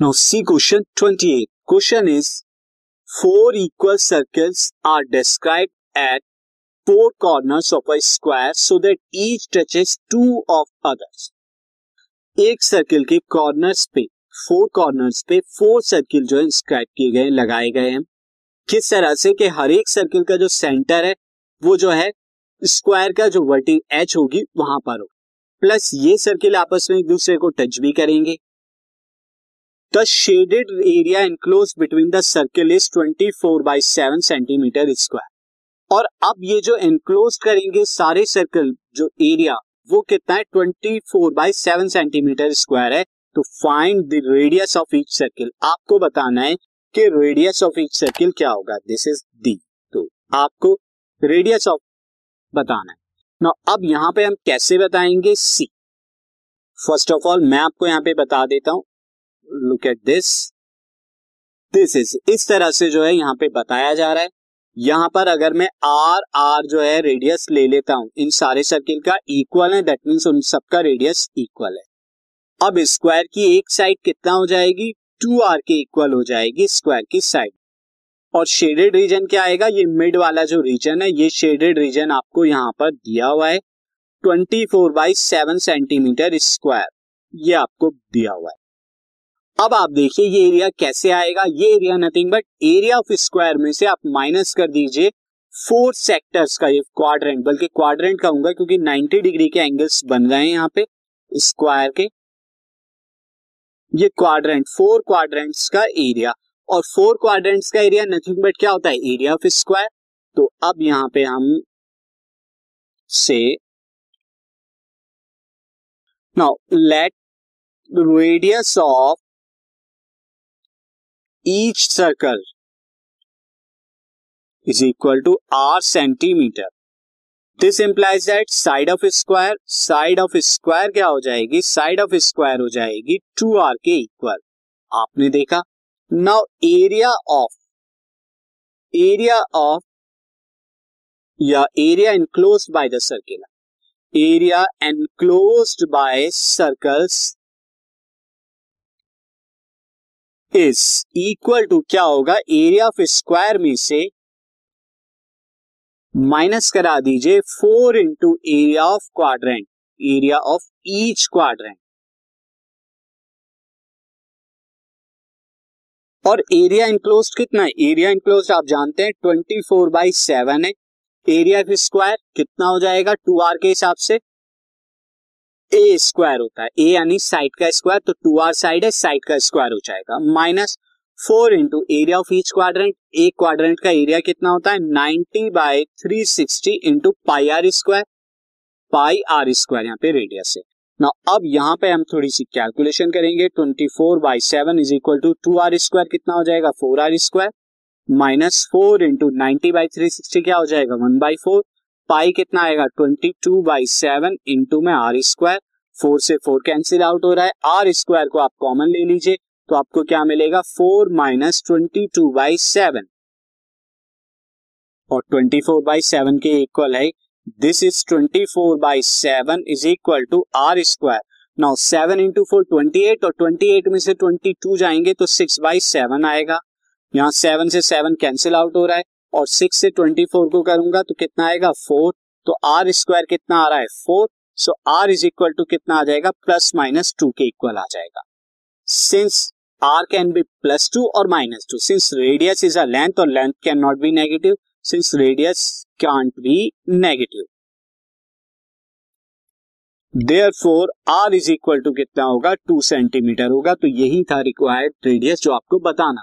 Now C question 28 question is four equal circles are described at four corners of a square so that each touches two of others एक circle के corners पे four corners पे four circle जो है inscribe किए गए लगाए गए हैं। किस तरह से कि हर एक सर्किल का जो सेंटर है, वो जो है स्क्वायर का जो वर्टिंग एच होगी, वहाँ पर हो प्लस ये सर्किल आपस में एक दूसरे को टच भी करेंगे। The shaded area enclose between the circle is 24 four by seven centimetre square और अब ये जो इनक्लोज करेंगे सारे सर्कल जो एरिया वो कितना है? 24 four by seven centimetre square है। तो find the radius of each circle आपको बताना है कि रेडियस ऑफ़ ईच सर्किल क्या होगा? दिस इज़ डी तो आपको रेडियस ऑफ़ बताना है। ना अब यहाँ पे हम कैसे बताएँगे सी फ़र्स्ट ऑफ़ ऑल मैं आपको यहाँ पे बता देता हूँ। Look at this this is इस तरह से जो है यहाँ पे बताया जा रहा है। यहाँ पर अगर मैं आर आर जो है रेडियस ले लेता हूँ, इन सारे सर्किल का इक्वल है दैट मीन्स उन सबका रेडियस इक्वल है। अब स्क्वायर की एक साइड कितना हो जाएगी? टू आर के इक्वल हो जाएगी स्क्वायर की साइड और शेडेड रीजन क्या आएगा? ये मिड वाला जो रीजन है, ये शेडेड रीजन आपको यहाँ पर दिया हुआ है। Twenty four by seven centimetre square ये आपको दिया हुआ है। अब आप देखिए ये एरिया कैसे आएगा। ये area nothing but area of square में से आप माइनस कर दीजिए फोर सेक्टर्स का, ये क्वाड्रेंट बल्कि क्वाड्रेंट कहूँगा क्योंकि 90 डिग्री के एंगल्स बन रहे हैं यहाँ पे स्क्वायर के। ये क्वाड्रेंट फोर क्वाड्रेंट्स का एरिया और फोर क्वाड्रेंट्स का एरिया नथिंग बट क्या होता है? एरिया ऑफ़ स्क्वायर तो अब यहाँ पे हम से now let radius of each circle is equal to R centimetre this implies that side of square side of square क्या हो जाएगी? साइड ऑफ़ स्क्वायर हो जाएगी टू आर के इक्वल आपने देखा? Now area of area of या area enclose by the circle area enclose by circles is equal to क्या होगा? एरिया ऑफ़ स्क्वायर में से माइनस करा दीजिए four into area of quadrant area of each quadrant और एरिया इंक्लोज कितना है? एरिया इंक्लोज आप जानते हैं ट्वेंटी फोर बाई सेवन है। एरिया ऑफ़ स्क्वायर कितना हो जाएगा? टू आर के हिसाब से। ए स्क्वायर होता है। ए यानी साइड का स्क्वायर तो टू आर साइड है साइड का स्क्वायर हो जाएगा। Minus four into area of each quadrant एक क्वाड्रेंट का एरिया कितना होता है? Ninety by three sixty into pi R square pi R square यहाँ पे रेडियस है। ना अब यहाँ पे हम थोड़ी सी कैलकुलेशन करेंगे। Twenty four by seven is equal to two R square कितना हो जाएगा? Four R square minus four into ninety by three sixty क्या हो जाएगा? वन बाई फोर पाई कितना आएगा? Twenty two by seven into में आर स्क्वायर फोर से फोर कैंसिल आउट हो रहा है। आर स्क्वायर को आप कॉमन ले लीजिए तो आपको क्या मिलेगा? Four minus twenty two by seven. और ट्वेंटी फोर बाई सेवन के इक्वल है। This is twenty four by seven is equal to R square now seven into four twenty eight और ट्वेंटी एट में से ट्वेंटी टू जाएँगे तो six by seven आएगा। यहाँ सेवन से सेवन कैंसिल आउट हो रहा है। और सिक्स से ट्वेंटी फोर को करूँगा तो कितना आएगा? फोर तो आर स्क्वायर कितना आ रहा है? Four so R is equal to कितना आ जाएगा? प्लस माइनस टू के इक्वल आ जाएगा। Since R can be plus two और minus two since radius is a length और length can not be negative since radius can't be negative therefore R is equal to कितना होगा? Two centimetre होगा। तो यही था रिक्वायर्ड रेडियस जो आपको बताना।